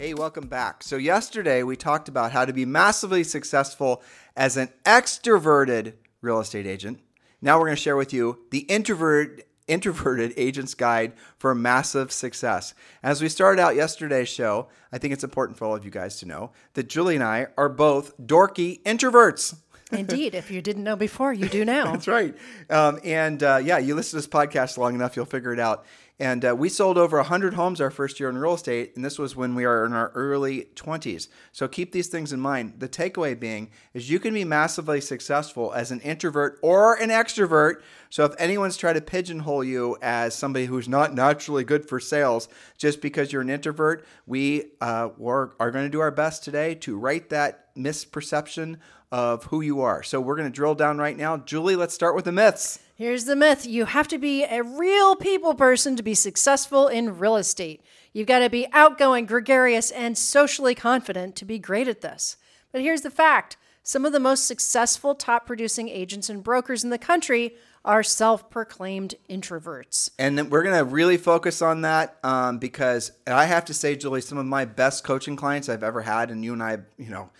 Hey, welcome back. So, yesterday we talked about how to be massively successful as an extroverted real estate agent. Now, we're going to share with you the introvert, introverted agent's guide for massive success. As we started out yesterday's show, I think it's important for all of you guys to know that Julie and I are both dorky introverts. Indeed. If you didn't know before, you do now. That's right. Um, and uh, yeah, you listen to this podcast long enough, you'll figure it out. And uh, we sold over 100 homes our first year in real estate, and this was when we were in our early 20s. So keep these things in mind. The takeaway being is you can be massively successful as an introvert or an extrovert. So if anyone's trying to pigeonhole you as somebody who's not naturally good for sales just because you're an introvert, we uh, are going to do our best today to right that misperception of who you are. So we're going to drill down right now. Julie, let's start with the myths. Here's the myth you have to be a real people person to be successful in real estate. You've got to be outgoing, gregarious, and socially confident to be great at this. But here's the fact some of the most successful top producing agents and brokers in the country are self proclaimed introverts. And we're going to really focus on that um, because I have to say, Julie, some of my best coaching clients I've ever had, and you and I, you know,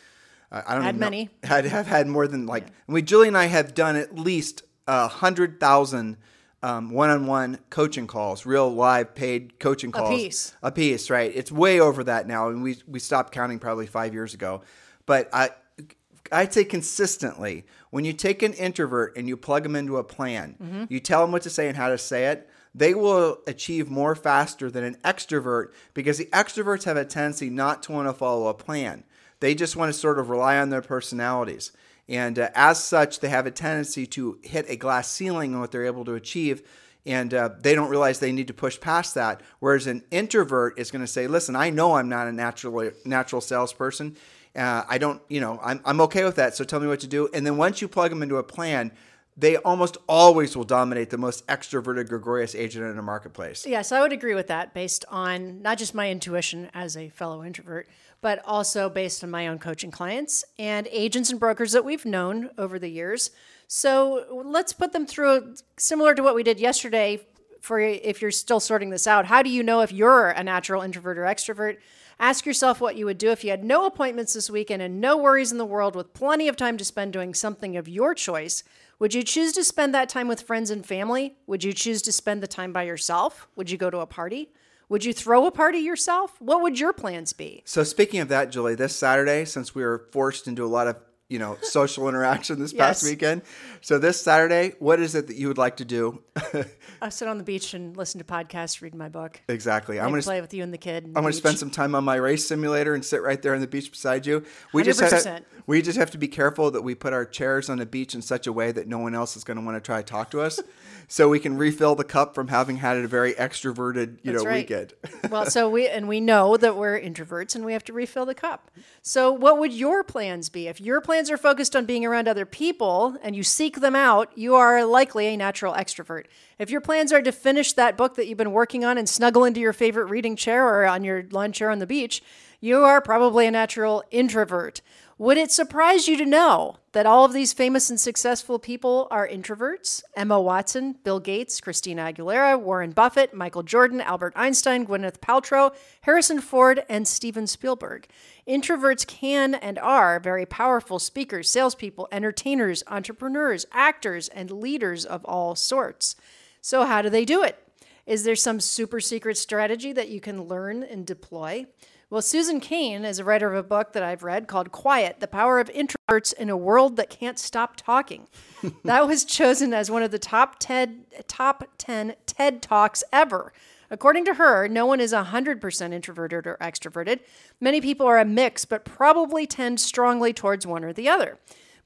I don't had know, many. Had have had more than like yeah. we Julie and I have done at least hundred thousand um, one-on-one coaching calls, real live paid coaching calls. A piece. A piece, right? It's way over that now, and we we stopped counting probably five years ago. But I I'd say consistently when you take an introvert and you plug them into a plan, mm-hmm. you tell them what to say and how to say it. They will achieve more faster than an extrovert because the extroverts have a tendency not to want to follow a plan. They just want to sort of rely on their personalities. And uh, as such, they have a tendency to hit a glass ceiling on what they're able to achieve. And uh, they don't realize they need to push past that. Whereas an introvert is going to say, listen, I know I'm not a natural, natural salesperson. Uh, I don't, you know, I'm, I'm okay with that. So tell me what to do. And then once you plug them into a plan, they almost always will dominate the most extroverted, gregarious agent in a marketplace. Yes, I would agree with that based on not just my intuition as a fellow introvert, but also based on my own coaching clients and agents and brokers that we've known over the years. So let's put them through similar to what we did yesterday for if you're still sorting this out. How do you know if you're a natural introvert or extrovert? Ask yourself what you would do if you had no appointments this weekend and no worries in the world with plenty of time to spend doing something of your choice. Would you choose to spend that time with friends and family? Would you choose to spend the time by yourself? Would you go to a party? Would you throw a party yourself? What would your plans be? So speaking of that, Julie, this Saturday, since we were forced into a lot of you know social interaction this past weekend, so this Saturday, what is it that you would like to do? I sit on the beach and listen to podcasts, read my book. Exactly. I'm going to play with you and the kid. I'm going to spend some time on my race simulator and sit right there on the beach beside you. We 100%. just have, we just have to be careful that we put our chairs on the beach in such a way that no one else is going to want to try to talk to us. so we can refill the cup from having had a very extroverted, you That's know, right. weekend. well, so we and we know that we're introverts and we have to refill the cup. So what would your plans be? If your plans are focused on being around other people and you seek them out, you are likely a natural extrovert. If your plans are to finish that book that you've been working on and snuggle into your favorite reading chair or on your lawn chair on the beach, you are probably a natural introvert. Would it surprise you to know that all of these famous and successful people are introverts? Emma Watson, Bill Gates, Christina Aguilera, Warren Buffett, Michael Jordan, Albert Einstein, Gwyneth Paltrow, Harrison Ford, and Steven Spielberg. Introverts can and are very powerful speakers, salespeople, entertainers, entrepreneurs, actors, and leaders of all sorts. So, how do they do it? Is there some super secret strategy that you can learn and deploy? Well, Susan Cain is a writer of a book that I've read called Quiet The Power of Introverts in a World That Can't Stop Talking. that was chosen as one of the top 10, top 10 TED Talks ever. According to her, no one is 100% introverted or extroverted. Many people are a mix, but probably tend strongly towards one or the other.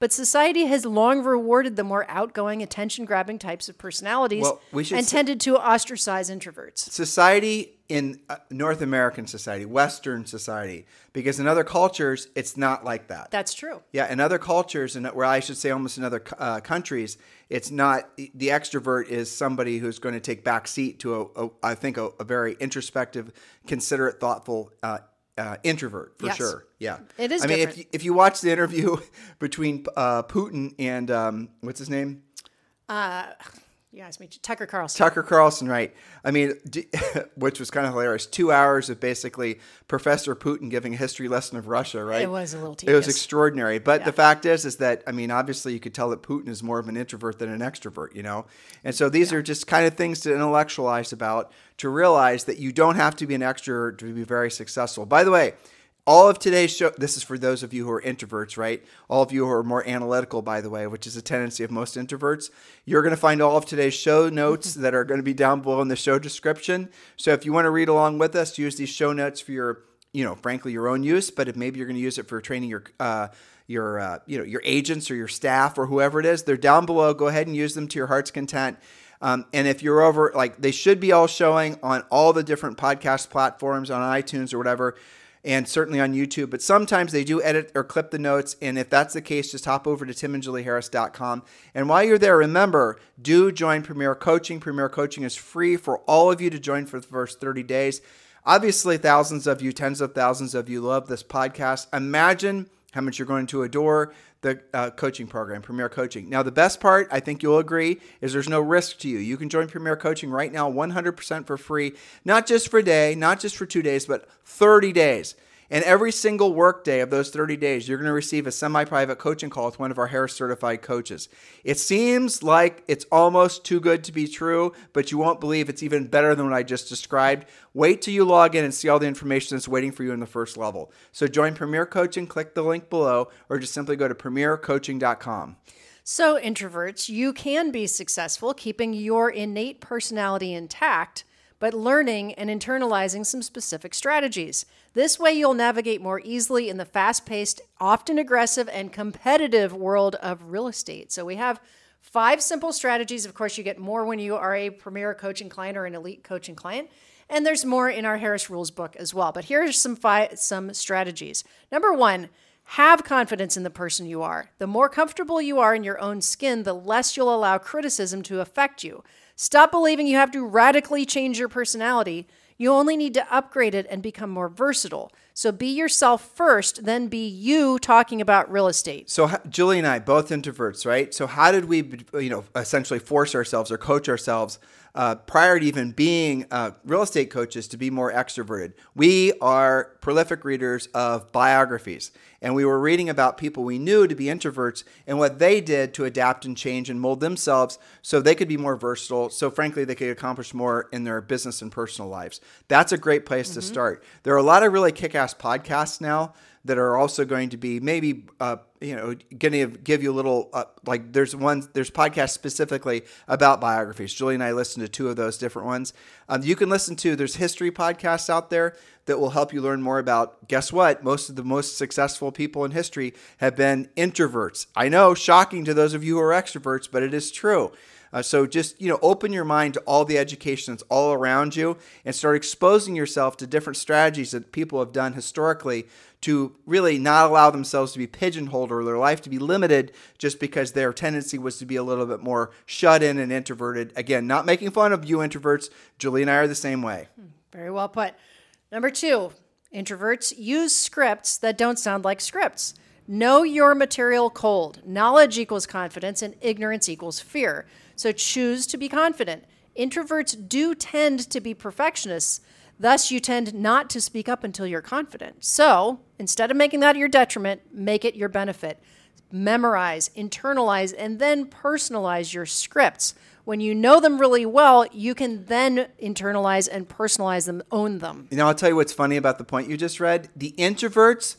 But society has long rewarded the more outgoing, attention grabbing types of personalities Well, we and tended to ostracize introverts. society in uh, North American society, Western society, because in other cultures it's not like that. That's true. Yeah, in other cultures, and where I should say almost in other uh, countries, it's not the extrovert is somebody who's going to take back seat to a, a I think a, a very introspective, considerate, thoughtful uh, uh, introvert for Yes. sure. Yeah, It is I mean, if you, if you watch the interview between uh, Putin and um, what's his name, You asked me, Tucker Carlson. Tucker Carlson, right? I mean, d- which was kind of hilarious. Two hours of basically Professor Putin giving a history lesson of Russia, right? It was a little tedious. It was extraordinary. But Yeah. the fact is, is that I mean, obviously, you could tell that Putin is more of an introvert than an extrovert, you know. And so these are just kind of things to intellectualize about to realize that you don't have to be an extrovert to be very successful. By the way. All of today's show, this is for those of you who are introverts, right? All of you who are more analytical, by the way, which is a tendency of most introverts. You're going to find all of today's show notes that are going to be down below in the show description. So if you want to read along with us, use these show notes for your, you know, frankly, your own use. But if maybe you're going to use it for training your, uh, your, uh, you know, your agents or your staff or whoever it is, they're down below. Go ahead and use them to your heart's content. Um, and if you're over, like, they should be all showing on all the different podcast platforms, on iTunes or whatever and certainly on YouTube. But sometimes they do edit or clip the notes. And if that's the case, just hop over to timandjulieharris.com. And while you're there, remember, do join Premier Coaching. Premier Coaching is free for all of you to join for the first 30 days. Obviously, thousands of you, tens of thousands of you love this podcast. Imagine how much you're going to adore the uh, coaching program, Premier Coaching. Now, the best part, I think you'll agree, is there's no risk to you. You can join Premier Coaching right now 100% for free, not just for a day, not just for two days, but 30 days. And every single workday of those 30 days, you're going to receive a semi private coaching call with one of our Harris certified coaches. It seems like it's almost too good to be true, but you won't believe it's even better than what I just described. Wait till you log in and see all the information that's waiting for you in the first level. So join Premier Coaching, click the link below, or just simply go to premiercoaching.com. So, introverts, you can be successful keeping your innate personality intact, but learning and internalizing some specific strategies. This way, you'll navigate more easily in the fast paced, often aggressive, and competitive world of real estate. So, we have five simple strategies. Of course, you get more when you are a premier coaching client or an elite coaching client. And there's more in our Harris Rules book as well. But here's some fi- some strategies. Number one, have confidence in the person you are. The more comfortable you are in your own skin, the less you'll allow criticism to affect you. Stop believing you have to radically change your personality. You only need to upgrade it and become more versatile. So be yourself first, then be you talking about real estate. So Julie and I, both introverts, right? So how did we, you know, essentially force ourselves or coach ourselves uh, prior to even being uh, real estate coaches to be more extroverted? We are prolific readers of biographies, and we were reading about people we knew to be introverts and what they did to adapt and change and mold themselves so they could be more versatile. So frankly, they could accomplish more in their business and personal lives. That's a great place to start. There are a lot of really kick-ass podcasts now that are also going to be maybe uh, you know going to give you a little uh, like there's one there's podcasts specifically about biographies. Julie and I listened to two of those different ones. Um, you can listen to there's history podcasts out there that will help you learn more about. Guess what? Most of the most successful people in history have been introverts. I know, shocking to those of you who are extroverts, but it is true. Uh, so just you know, open your mind to all the education that's all around you, and start exposing yourself to different strategies that people have done historically to really not allow themselves to be pigeonholed or their life to be limited just because their tendency was to be a little bit more shut in and introverted. Again, not making fun of you introverts. Julie and I are the same way. Very well put. Number two, introverts use scripts that don't sound like scripts. Know your material cold. Knowledge equals confidence, and ignorance equals fear. So choose to be confident. Introverts do tend to be perfectionists. Thus, you tend not to speak up until you're confident. So, instead of making that your detriment, make it your benefit. Memorize, internalize, and then personalize your scripts. When you know them really well, you can then internalize and personalize them, own them. You know, I'll tell you what's funny about the point you just read. The introverts,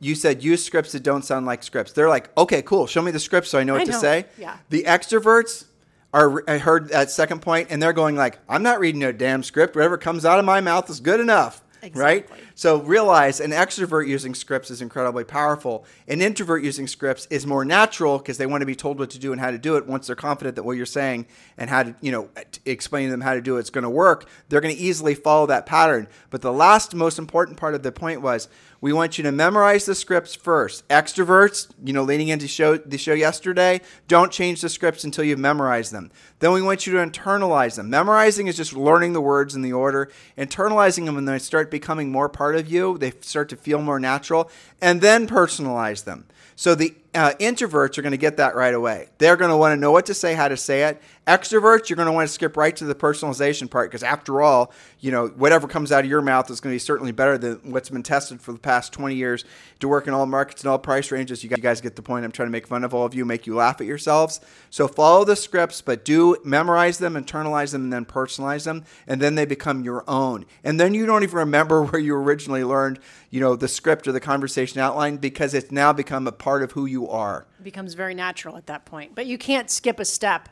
you said use scripts that don't sound like scripts. They're like, okay, cool, show me the script so I know what I to know. say. Yeah. The extroverts are. I heard that second point, and they're going like, I'm not reading a damn script. Whatever comes out of my mouth is good enough. right? So realize an extrovert using scripts is incredibly powerful. An introvert using scripts is more natural because they want to be told what to do and how to do it. Once they're confident that what you're saying and how to, you know, explain to them how to do it's going to work, they're going to easily follow that pattern. But the last most important part of the point was we want you to memorize the scripts first. Extroverts, you know, leaning into show the show yesterday, don't change the scripts until you've memorized them. Then we want you to internalize them. Memorizing is just learning the words in the order. Internalizing them when they start becoming more part of you, they start to feel more natural, and then personalize them. So the uh, introverts are going to get that right away. They're going to want to know what to say, how to say it. Extroverts, you're going to want to skip right to the personalization part because, after all, you know whatever comes out of your mouth is going to be certainly better than what's been tested for the past 20 years to work in all markets and all price ranges. You guys get the point. I'm trying to make fun of all of you, make you laugh at yourselves. So follow the scripts, but do memorize them, internalize them, and then personalize them, and then they become your own. And then you don't even remember where you originally learned, you know, the script or the conversation outline because it's now become a part of who you are. It becomes very natural at that point. But you can't skip a step,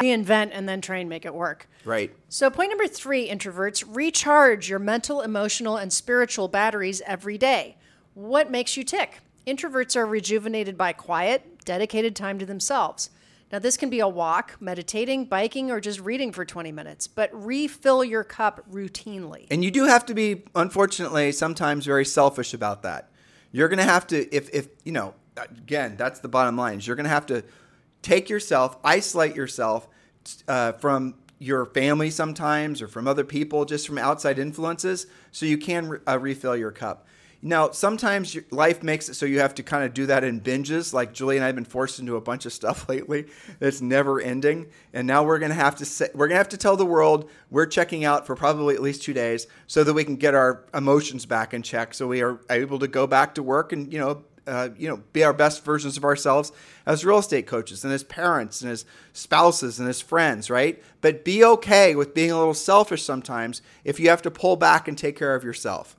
reinvent, and then try and make it work. Right. So, point number three, introverts, recharge your mental, emotional, and spiritual batteries every day. What makes you tick? Introverts are rejuvenated by quiet, dedicated time to themselves. Now, this can be a walk, meditating, biking, or just reading for 20 minutes, but refill your cup routinely. And you do have to be, unfortunately, sometimes very selfish about that. You're going to have to, if, if, you know, again, that's the bottom line, is you're going to have to take yourself, isolate yourself uh, from your family sometimes or from other people, just from outside influences, so you can re- uh, refill your cup. Now, sometimes life makes it so you have to kind of do that in binges. Like Julie and I have been forced into a bunch of stuff lately that's never ending, and now we're gonna have to say, we're gonna have to tell the world we're checking out for probably at least two days, so that we can get our emotions back in check, so we are able to go back to work and you know uh, you know, be our best versions of ourselves as real estate coaches and as parents and as spouses and as friends, right? But be okay with being a little selfish sometimes if you have to pull back and take care of yourself.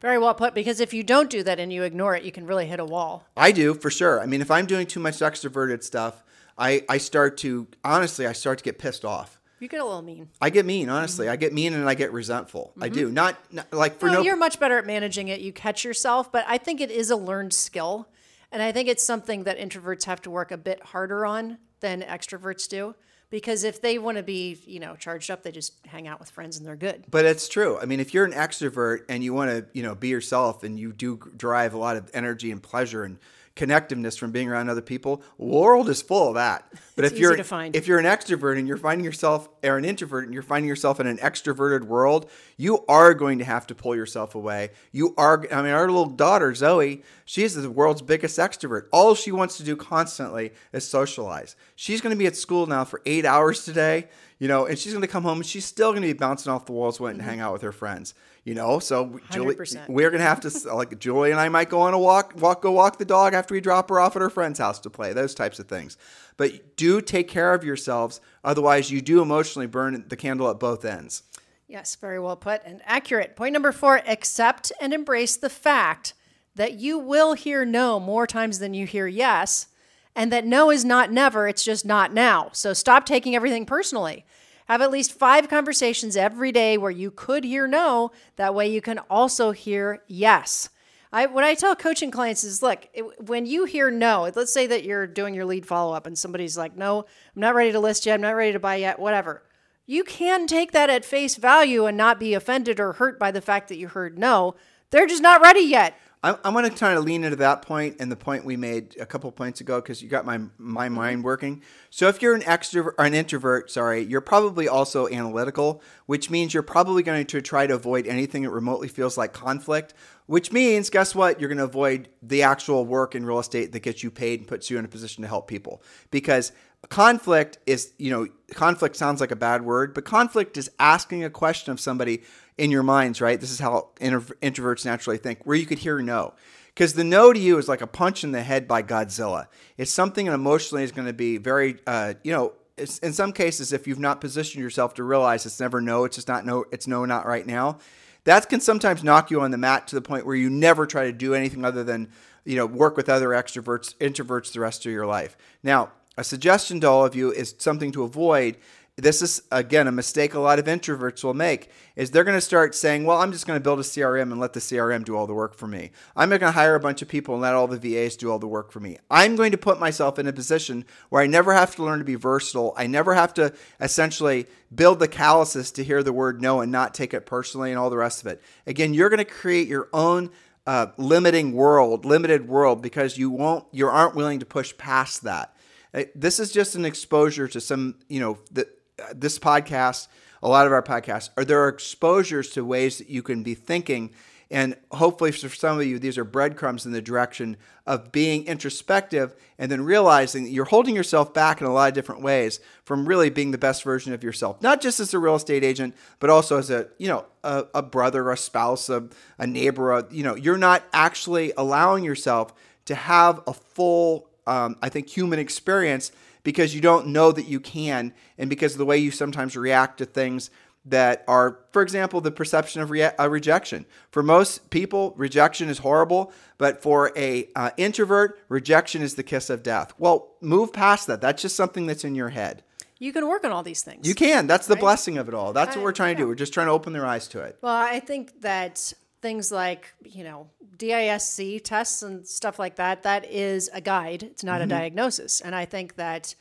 Very well put, because if you don't do that and you ignore it, you can really hit a wall. I do for sure. I mean, if I'm doing too much extroverted stuff, I, I start to honestly, I start to get pissed off. You get a little mean. I get mean, honestly. Mm-hmm. I get mean and I get resentful. I do. Mm-hmm. Not, not like for No, no. you're much better at managing it. You catch yourself, but I think it is a learned skill. And I think it's something that introverts have to work a bit harder on than extroverts do. Because if they want to be, you know, charged up, they just hang out with friends and they're good. But it's true. I mean, if you're an extrovert and you want to, you know, be yourself and you do derive a lot of energy and pleasure and connectiveness from being around other people, world is full of that. But It's if you're easy to find. if you're an extrovert and you're finding yourself or an introvert and you're finding yourself in an extroverted world, you are going to have to pull yourself away. You are I mean, our little daughter Zoe, she's the world's biggest extrovert. All she wants to do constantly is socialize. She's going to be at school now for 8 hours today, you know, and she's going to come home and she's still going to be bouncing off the walls wanting to mm-hmm. hang out with her friends. You know, so Julie, 100%. we're gonna have to like Julie and I might go on a walk, walk, go walk the dog after we drop her off at her friend's house to play. Those types of things. But do take care of yourselves, otherwise you do emotionally burn the candle at both ends. Yes, very well put and accurate. Point number four accept and embrace the fact that you will hear no more times than you hear yes, and that no is not never, it's just not now. So stop taking everything personally. Have at least five conversations every day where you could hear no. That way you can also hear yes. I, what I tell coaching clients is look, it, when you hear no, let's say that you're doing your lead follow up and somebody's like, no, I'm not ready to list yet, I'm not ready to buy yet, whatever. You can take that at face value and not be offended or hurt by the fact that you heard no. They're just not ready yet. I'm, going to try to lean into that point and the point we made a couple points ago because you got my my mind working. So if you're an extrovert or an introvert, sorry, you're probably also analytical, which means you're probably going to try to avoid anything that remotely feels like conflict. Which means, guess what? You're going to avoid the actual work in real estate that gets you paid and puts you in a position to help people because conflict is you know conflict sounds like a bad word but conflict is asking a question of somebody in your minds right? This is how introverts naturally think where you could hear no. Because the no to you is like a punch in the head by godzilla. It's something that emotionally is going to be very uh, you know in some cases if you've not positioned yourself to realize it's never no it's just not no it's no not right now that can sometimes knock you on the mat to the point where you never try to do anything other than you know work with other extroverts introverts the rest of your life. Now a suggestion to all of you is something to avoid. This is again a mistake a lot of introverts will make is they're going to start saying well i'm just going to build a crm and let the crm do all the work for me. I'm going to hire a bunch of people and let all the vas do all the work for me. I'm going to put myself in a position where i never have to learn to be versatile. I never have to essentially build the calluses to hear the word no and not take it personally and all the rest of it. Again you're going to create your own uh, limiting world limited world because you won't you aren't willing to push past that Uh, this is just an exposure to some you know the uh, this podcast, a lot of our podcasts, are there are exposures to ways that you can be thinking. And hopefully, for some of you, these are breadcrumbs in the direction of being introspective and then realizing that you're holding yourself back in a lot of different ways from really being the best version of yourself, not just as a real estate agent, but also as a, you know, a, a brother, a spouse, a, a neighbor. A, you know, you're not actually allowing yourself to have a full, um, I think, human experience because you don't know that you can, and because of the way you sometimes react to things that are, for example, the perception of rea- uh, rejection. For most people, rejection is horrible, but for a uh, introvert, rejection is the kiss of death. Well, move past that. That's just something that's in your head. You can work on all these things. You can. That's the blessing of it all. That's what we're trying to do. We're just trying to open their eyes to it. Well, I think that things like, you know, DISC tests and stuff like that, that is a guide. It's not a mm-hmm. diagnosis. And I think that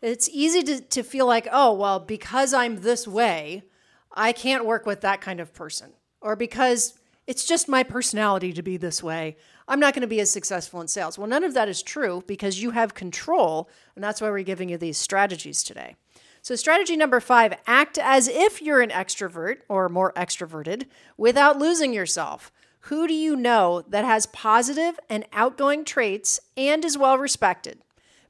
it's easy to, to feel like, oh, well, because I'm this way, I can't work with that kind of person. Or because it's just my personality to be this way, I'm not going to be as successful in sales. Well, none of that is true because you have control. And that's why we're giving you these strategies today. So, strategy number five act as if you're an extrovert or more extroverted without losing yourself. Who do you know that has positive and outgoing traits and is well respected?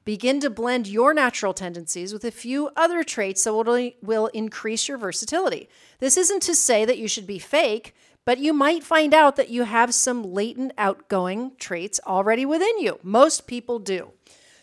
Begin to blend your natural tendencies with a few other traits that will, will increase your versatility. This isn't to say that you should be fake, but you might find out that you have some latent outgoing traits already within you. Most people do.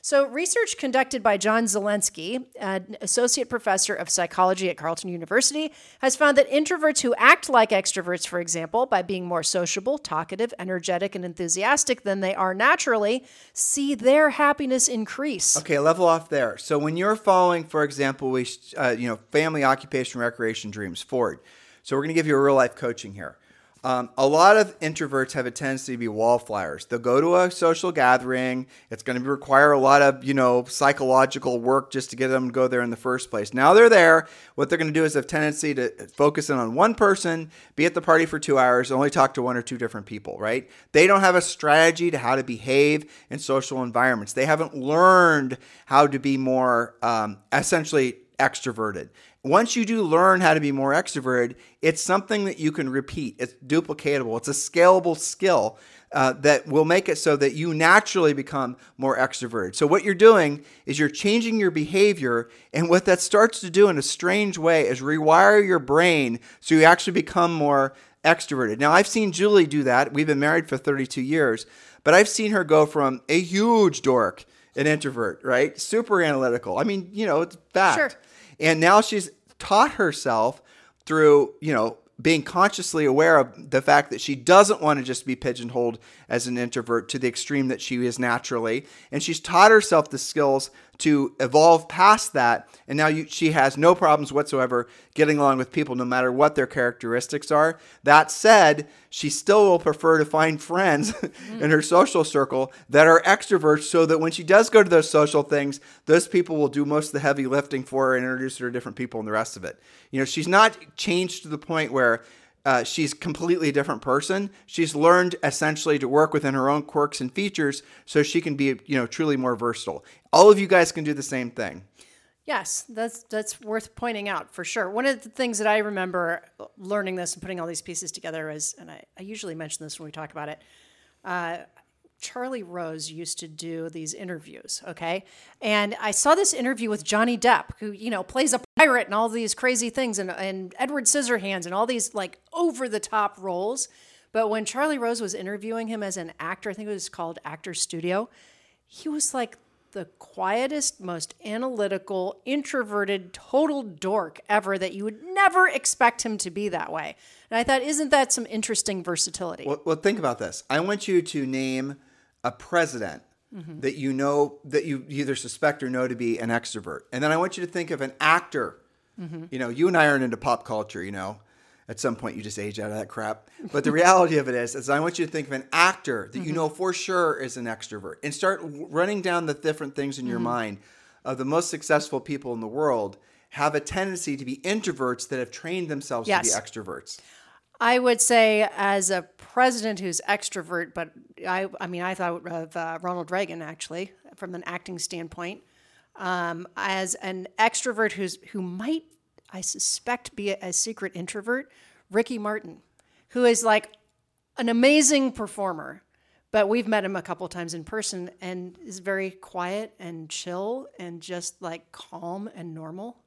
So, research conducted by John Zelenski, an associate professor of psychology at Carleton University, has found that introverts who act like extroverts, for example, by being more sociable, talkative, energetic, and enthusiastic than they are naturally, see their happiness increase. Okay, level off there. So when you're following, for example, we, uh, you know, family, occupation, recreation dreams, Ford. So we're going to give you a real life coaching here. Um, a lot of introverts have a tendency to be wallflowers. They'll go to a social gathering. It's going to require a lot of, you know, psychological work just to get them to go there in the first place. Now they're there. What they're going to do is have tendency to focus in on one person, be at the party for two hours, only talk to one or two different people, right? They don't have a strategy to how to behave in social environments. They haven't learned how to be more um, essentially extroverted. Once you do learn how to be more extroverted, it's something that you can repeat. It's duplicatable. It's a scalable skill uh, that will make it so that you naturally become more extroverted. So, what you're doing is you're changing your behavior, and what that starts to do in a strange way is rewire your brain so you actually become more extroverted. Now, I've seen Julie do that. We've been married for 32 years, but I've seen her go from a huge dork, an introvert, right? Super analytical. I mean, you know, it's fact. Sure. And now she's taught herself through, you know, being consciously aware of the fact that she doesn't want to just be pigeonholed as an introvert to the extreme that she is naturally. And she's taught herself the skills to evolve past that. And now you, she has no problems whatsoever getting along with people, no matter what their characteristics are. That said, she still will prefer to find friends in her social circle that are extroverts so that when she does go to those social things, those people will do most of the heavy lifting for her and introduce her to different people and the rest of it. You know, she's not changed to the point where uh, she's completely different person. She's learned essentially to work within her own quirks and features so she can be, you know, truly more versatile. All of you guys can do the same thing. Yes, that's that's worth pointing out for sure. One of the things that I remember learning this and putting all these pieces together is, and I, I usually mention this when we talk about it. Uh, Charlie Rose used to do these interviews, okay? And I saw this interview with Johnny Depp, who, you know, plays a pirate and all these crazy things, and, and Edward Scissorhands and all these like over the top roles. But when Charlie Rose was interviewing him as an actor, I think it was called Actor Studio, he was like the quietest, most analytical, introverted, total dork ever that you would never expect him to be that way. And I thought, isn't that some interesting versatility? Well, well think about this. I want you to name a president mm-hmm. that you know that you either suspect or know to be an extrovert. And then I want you to think of an actor mm-hmm. You know, you and I aren't into pop culture. You know, at some point you just age out of that crap. But the reality of it is, is I want you to think of an actor that you mm-hmm. know for sure is an extrovert, and start running down the different things in your mind of the most successful people in the world have a tendency to be introverts that have trained themselves Yes. to be extroverts. I would say, as a president who's extrovert, but I, I mean, I thought of uh, Ronald Reagan actually from an acting standpoint. Um, as an extrovert who's who might, I suspect, be a, a secret introvert, Ricky Martin, who is like an amazing performer, but we've met him a couple times in person and is very quiet and chill and just like calm and normal.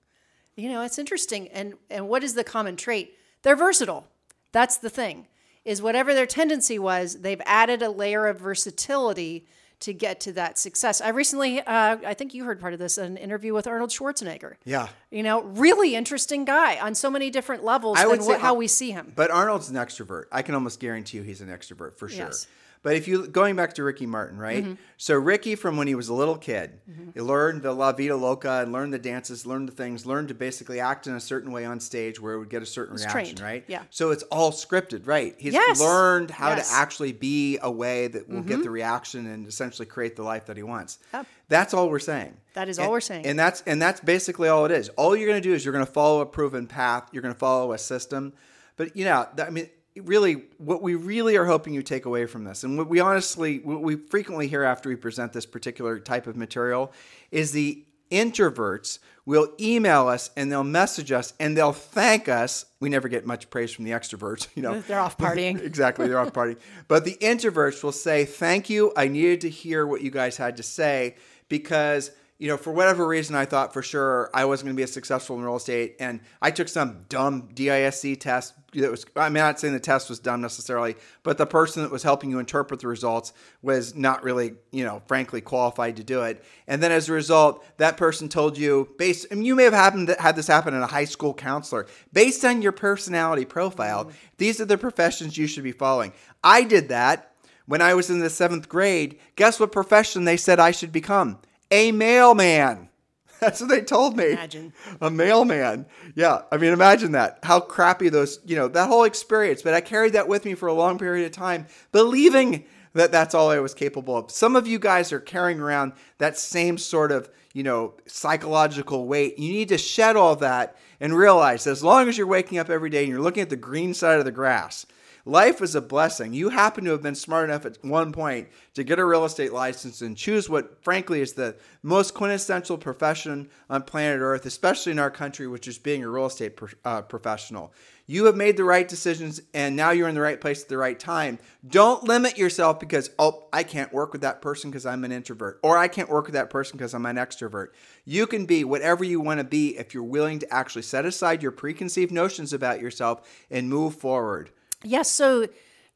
You know, it's interesting. And and what is the common trait? They're versatile. That's the thing. Is whatever their tendency was, they've added a layer of versatility to get to that success. I recently, uh, I think you heard part of this, an interview with Arnold Schwarzenegger. Yeah. You know, really interesting guy on so many different levels I than would say how we see him. But Arnold's an extrovert. I can almost guarantee you he's an extrovert for sure. Yes. But if you going back to Ricky Martin, right? Mm-hmm. So Ricky, from when he was a little kid, he learned the La Vida Loca and learned the dances, learned the things, learned to basically act in a certain way on stage where it would get a certain reaction, trained. right? Yeah. So it's all scripted, right? He's Yes. learned how Yes. Mm-hmm. to actually be a way that will get the reaction and essentially create the life that he wants. Yep. That's all we're saying. That is all we're saying. And that's and that's basically all it is. All you're going to do is you're going to follow a proven path. You're going to follow a system. But you know, that- I mean, really, what we really are hoping you take away from this, and what we honestly, what we frequently hear after we present this particular type of material, is the introverts will email us and they'll message us and they'll thank us. We never get much praise from the extroverts, you know. They're off partying. exactly, they're off partying. But the introverts will say, "Thank you. I needed to hear what you guys had to say because." You know, for whatever reason, I thought for sure I wasn't going to be as successful in real estate, and I took some dumb DISC test. That was, I'm not saying the test was dumb necessarily, but the person that was helping you interpret the results was not really, you know, frankly qualified to do it. And then as a result, that person told you, based, and you may have happened had this happen in a high school counselor, based on your personality profile, mm-hmm. these are the professions you should be following. I did that when I was in the seventh grade. Guess what profession they said I should become? A mailman. That's what they told me. Imagine. A mailman. Yeah. I mean, imagine that. How crappy those, you know, that whole experience. But I carried that with me for a long period of time, believing that that's all I was capable of. Some of you guys are carrying around that same sort of, you know, psychological weight. You need to shed all that and realize that as long as you're waking up every day and you're looking at the green side of the grass, Life is a blessing. You happen to have been smart enough at one point to get a real estate license and choose what, frankly, is the most quintessential profession on planet Earth, especially in our country, which is being a real estate pro- uh, professional. You have made the right decisions and now you're in the right place at the right time. Don't limit yourself because, oh, I can't work with that person because I'm an introvert, or I can't work with that person because I'm an extrovert. You can be whatever you want to be if you're willing to actually set aside your preconceived notions about yourself and move forward. Yes. So,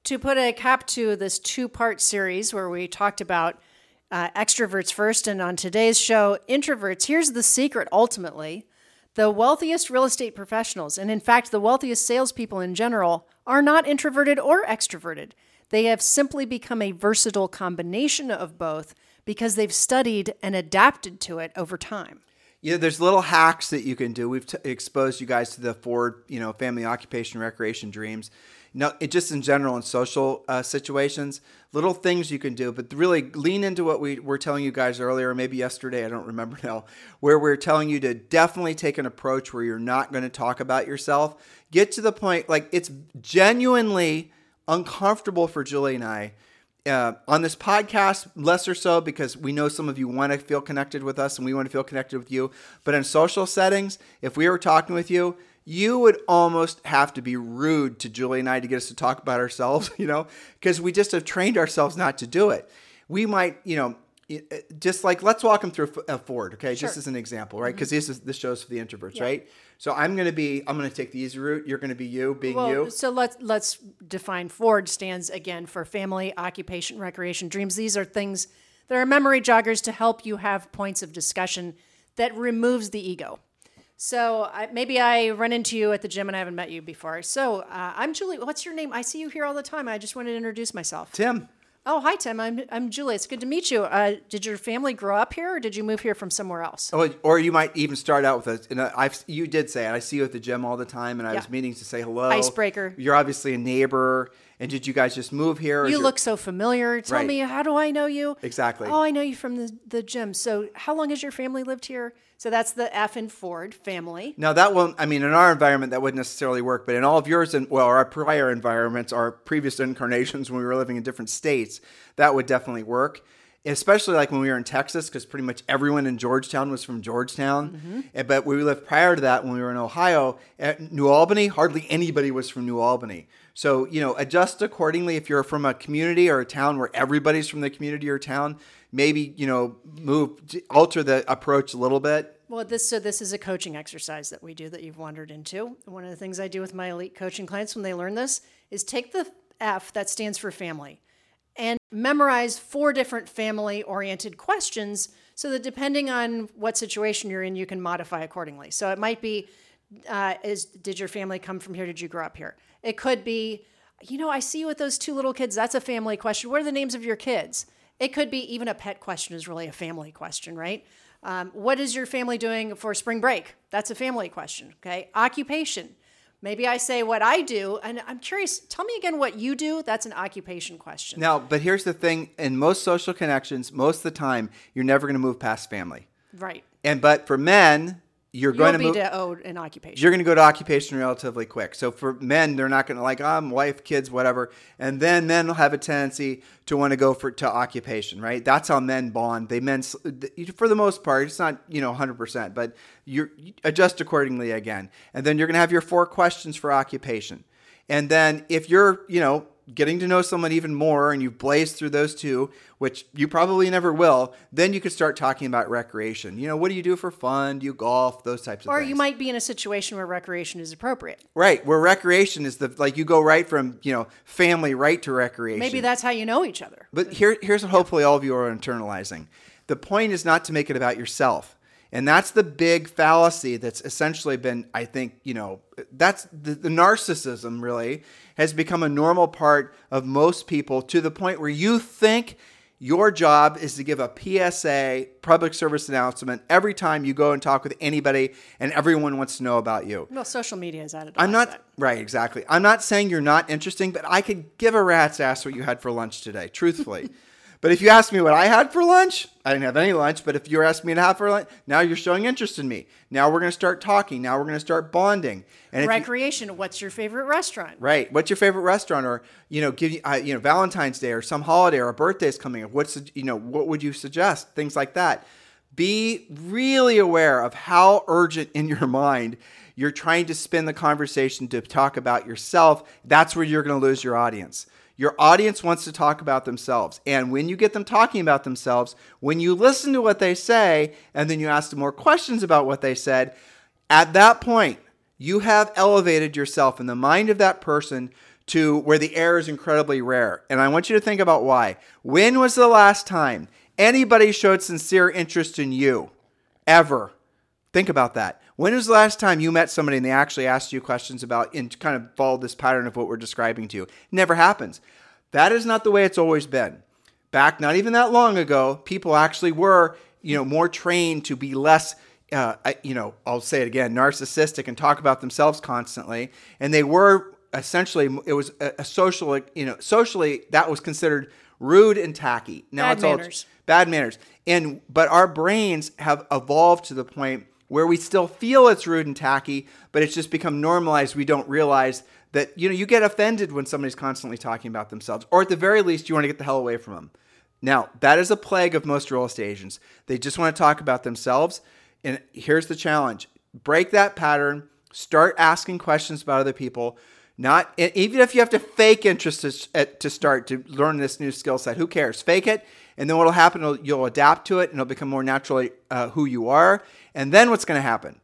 to put a cap to this two part series where we talked about uh, extroverts first, and on today's show, introverts, here's the secret ultimately. The wealthiest real estate professionals, and in fact, the wealthiest salespeople in general, are not introverted or extroverted. They have simply become a versatile combination of both because they've studied and adapted to it over time. Yeah, there's little hacks that you can do. We've t- exposed you guys to the Ford, you know, family occupation, recreation dreams. No, it just in general in social uh, situations, little things you can do, but really lean into what we were telling you guys earlier, maybe yesterday, I don't remember now, where we're telling you to definitely take an approach where you're not going to talk about yourself. Get to the point, like it's genuinely uncomfortable for Julie and I uh, on this podcast, less or so, because we know some of you want to feel connected with us and we want to feel connected with you. But in social settings, if we were talking with you, you would almost have to be rude to Julie and I to get us to talk about ourselves, you know, because we just have trained ourselves not to do it. We might, you know, it- uh, just like let's walk them through a Ford, okay? Just as an example, right? Mm-hmm. Because this is this shows for the introverts, right? So I'm gonna be, I'm gonna take the easy route. You're gonna be you, being Well, you. so let's let's define Ford stands again for family, occupation, recreation, dreams. These are things that are memory joggers to help you have points of discussion that removes the ego. So I, maybe I run into you at the gym and I haven't met you before. So uh, I'm Julie. What's your name? I see you here all the time. I just wanted to introduce myself. Tim. Oh, hi, Tim. I'm, I'm Julie. It's good to meet you. Uh, did your family grow up here or did you move here from somewhere else? Or, or you might even start out with a. And I've you did say it. I see you at the gym all the time, and I Yeah. was meaning to say hello. Icebreaker. You're obviously a neighbor, and did you guys just move here? You look so familiar. Tell Right. me, how do I know you? Exactly. Oh, I know you from the, the gym. So, how long has your family lived here? So, that's the F and Ford family. Now that one, I mean, in our environment, that wouldn't necessarily work, but in all of yours, and well, our prior environments, our previous incarnations when we were living in different states, that would definitely work. Especially like when we were in Texas, because pretty much everyone in Georgetown was from Georgetown. Mm-hmm. And- But we lived prior to that when we were in Ohio, at New Albany, hardly anybody was from New Albany. So you know, adjust accordingly. If you're from a community or a town where everybody's from the community or town, maybe you know, move alter the approach a little bit. Well, this so this is a coaching exercise that we do that you've wandered into. One of the things I do with my elite coaching clients when they learn this is take the F that stands for family and memorize four different family oriented questions so that depending on what situation you're in, you can modify accordingly. So it might be uh, is did your family come from here? Did you grow up here? It could be, you know, I see you with those two little kids. That's a family question. What are the names of your kids? It could be even a pet question is really a family question, right? Um, what is your family doing for spring break? That's a family question. Okay. Occupation. Maybe I say what I do, and I'm curious. Tell me again what you do. That's an occupation question. Now, but here's the thing: in most social connections, most of the time, you're never going to move past family. Right. And but for men, you're You'll going to be move. to an occupation. You're going to go to occupation relatively quick. So for men, they're not going to like, um, wife, kids, whatever. And then men will have a tendency to want to go for to occupation, right? That's how men bond. They men, for the most part, it's not you know 100, percent but you adjust accordingly again. And then you're going to have your four questions for occupation. And then if you're you know getting to know someone even more and you've blazed through those two, which you probably never will, then you could start talking about recreation. You know, what do you do for fun? Do you golf? Those types of or things. you might be in a situation where recreation is appropriate. Right, where recreation is the like you go right from you know family right to recreation. Maybe that's how you know each other. But here, here's what hopefully all of you are internalizing. The point is not to make it about yourself, and that's the big fallacy that's essentially been, I think, you know, that's the, the narcissism really has become a normal part of most people to the point where you think your job is to give a PSA, public service announcement, every time you go and talk with anybody, and everyone wants to know about you. Well, social media has added. I'm not right, exactly. I'm not saying you're not interesting, but I could give a rat's ass what you had for lunch today, truthfully. but if you ask me what I had for lunch, I didn't have any lunch. But if you're asking me to have for lunch, now you're showing interest in me. Now we're going to start talking. Now we're going to start bonding. And if you- Recreation. What's your favorite restaurant? Right. What's your favorite restaurant, or you know, give you, uh, you know, Valentine's Day or some holiday or a is coming up. What's you know, what would you suggest? Things like that. Be really aware of how urgent in your mind you're trying to spin the conversation to talk about yourself. That's where you're going to lose your audience. Your audience wants to talk about themselves. And when you get them talking about themselves, when you listen to what they say and then you ask them more questions about what they said, at that point, you have elevated yourself in the mind of that person to where the air is incredibly rare. And I want you to think about why. When was the last time anybody showed sincere interest in you? Ever. Think about that. When was the last time you met somebody and they actually asked you questions about and kind of followed this pattern of what we're describing to you? It never happens. That is not the way it's always been. Back not even that long ago, people actually were, you know, more trained to be less uh, you know, I'll say it again, narcissistic and talk about themselves constantly. And they were essentially, it was a, a social, you know, socially that was considered rude and tacky. Now Bad it's all bad manners. And but our brains have evolved to the point where we still feel it's rude and tacky, but it's just become normalized. We don't realize that you know you get offended when somebody's constantly talking about themselves, or at the very least, you want to get the hell away from them. Now that is a plague of most real estate agents. They just want to talk about themselves. And here's the challenge: break that pattern. Start asking questions about other people. Not even if you have to fake interest to, to start to learn this new skill set. Who cares? Fake it, and then what'll happen? You'll, adapt to it, and it'll become more naturally uh, who you are. And then what's going to happen?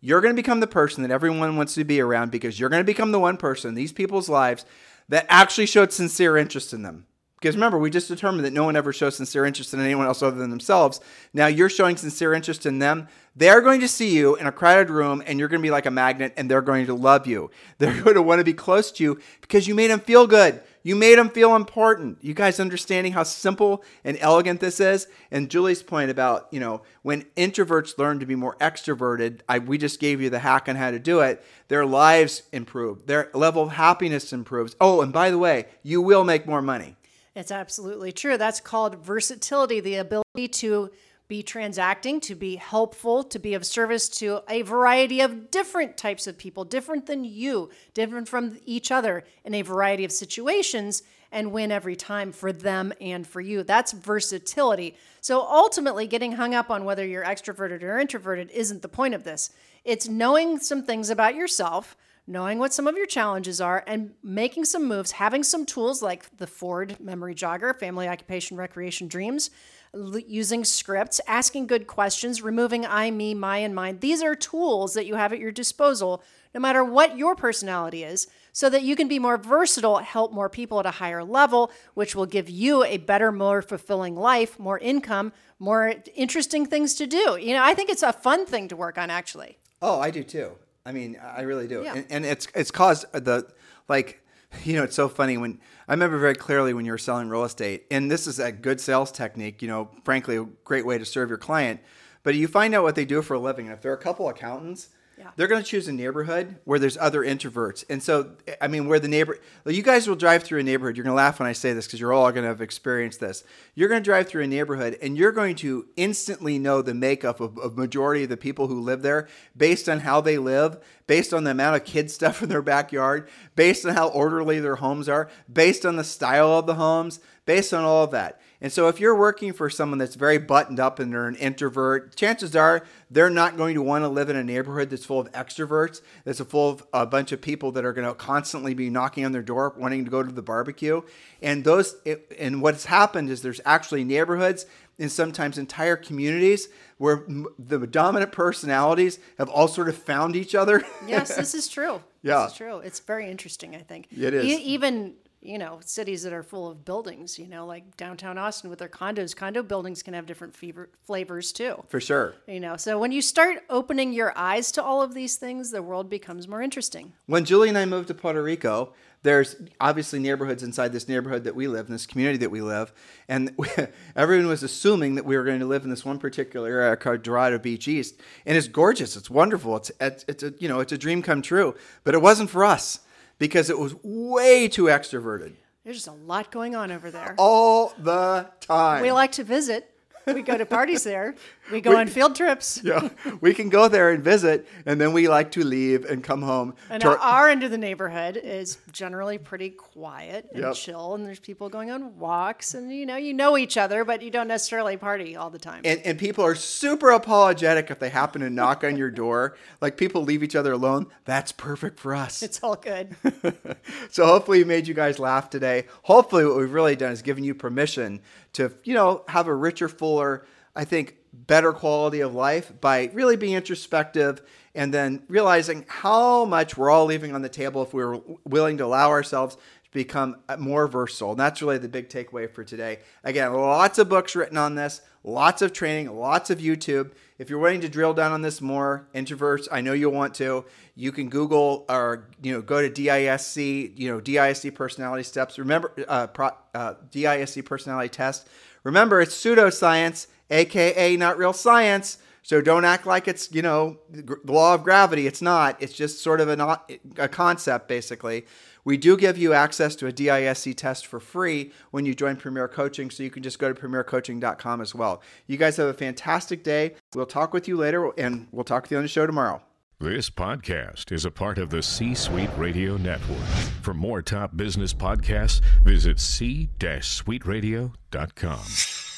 You're going to become the person that everyone wants to be around because you're going to become the one person in these people's lives that actually showed sincere interest in them. Because remember, we just determined that no one ever shows sincere interest in anyone else other than themselves. Now you're showing sincere interest in them. They're going to see you in a crowded room and you're going to be like a magnet and they're going to love you. They're going to want to be close to you because you made them feel good. You made them feel important. You guys understanding how simple and elegant this is? And Julie's point about, you know, when introverts learn to be more extroverted, I, we just gave you the hack on how to do it. Their lives improve, their level of happiness improves. Oh, and by the way, you will make more money. It's absolutely true. That's called versatility, the ability to be transacting, to be helpful, to be of service to a variety of different types of people, different than you, different from each other in a variety of situations, and win every time for them and for you. That's versatility. So ultimately, getting hung up on whether you're extroverted or introverted isn't the point of this. It's knowing some things about yourself knowing what some of your challenges are and making some moves, having some tools like the Ford Memory Jogger, Family Occupation Recreation Dreams, using scripts, asking good questions, removing I, me, my, and mine. These are tools that you have at your disposal, no matter what your personality is, so that you can be more versatile, help more people at a higher level, which will give you a better, more fulfilling life, more income, more interesting things to do. You know, I think it's a fun thing to work on, actually. Oh, I do too. I mean, I really do. Yeah. And, and it's it's caused the like you know, it's so funny when I remember very clearly when you were selling real estate, and this is a good sales technique, you know, frankly, a great way to serve your client. But you find out what they do for a living. And if they're a couple accountants, They're going to choose a neighborhood where there's other introverts. And so, I mean, where the neighbor, you guys will drive through a neighborhood. You're going to laugh when I say this because you're all going to have experienced this. You're going to drive through a neighborhood and you're going to instantly know the makeup of, of majority of the people who live there based on how they live, based on the amount of kid stuff in their backyard, based on how orderly their homes are, based on the style of the homes, based on all of that. And so, if you're working for someone that's very buttoned up and they're an introvert, chances are they're not going to want to live in a neighborhood that's full of extroverts, that's full of a bunch of people that are going to constantly be knocking on their door, wanting to go to the barbecue. And those, and what's happened is there's actually neighborhoods and sometimes entire communities where the dominant personalities have all sort of found each other. Yes, this is true. Yeah. This is true. It's very interesting, I think. It is. E- even, you know, cities that are full of buildings, you know, like downtown Austin with their condos, condo buildings can have different fever- flavors too. for sure. You know, so when you start opening your eyes to all of these things, the world becomes more interesting. when Julie and I moved to Puerto Rico, there's obviously neighborhoods inside this neighborhood that we live in, this community that we live, and everyone was assuming that we were going to live in this one particular area called Dorado Beach East, and it's gorgeous, it's wonderful, it's it's, it's a you know it's a dream come true, but it wasn't for us because it was way too extroverted There's just a lot going on over there. all the time. We like to visit. We go to parties there. We go on field trips. yeah, we can go there and visit, and then we like to leave and come home. And our, our- our end of the neighborhood is generally pretty quiet and Yep. chill, and there's people going on walks, and you know, you know each other, but you don't necessarily party all the time. and, and people are super apologetic if they happen to knock on your door. Like people leave each other alone. That's perfect for us. it's all good. so hopefully we made you guys laugh today. Hopefully what we've really done is given you permission to, you know, have a richer, fuller, I think, better quality of life by really being introspective and then realizing how much we're all leaving on the table if we were willing to allow ourselves to become more versatile. And that's really the big takeaway for today. Again, lots of books written on this, lots of training, lots of YouTube. If you're wanting to drill down on this more, introverts, I know you'll want to. You can Google or you know go to DISC, you know DISC personality steps. Remember uh, pro, uh, DISC personality test. Remember, it's pseudoscience, aka not real science. So don't act like it's you know the law of gravity. It's not. It's just sort of a, a concept basically. We do give you access to a DISC test for free when you join Premier Coaching, so you can just go to premiercoaching.com as well. You guys have a fantastic day. We'll talk with you later, and we'll talk with you on the show tomorrow. This podcast is a part of the C Suite Radio Network. For more top business podcasts, visit c-suiteradio.com.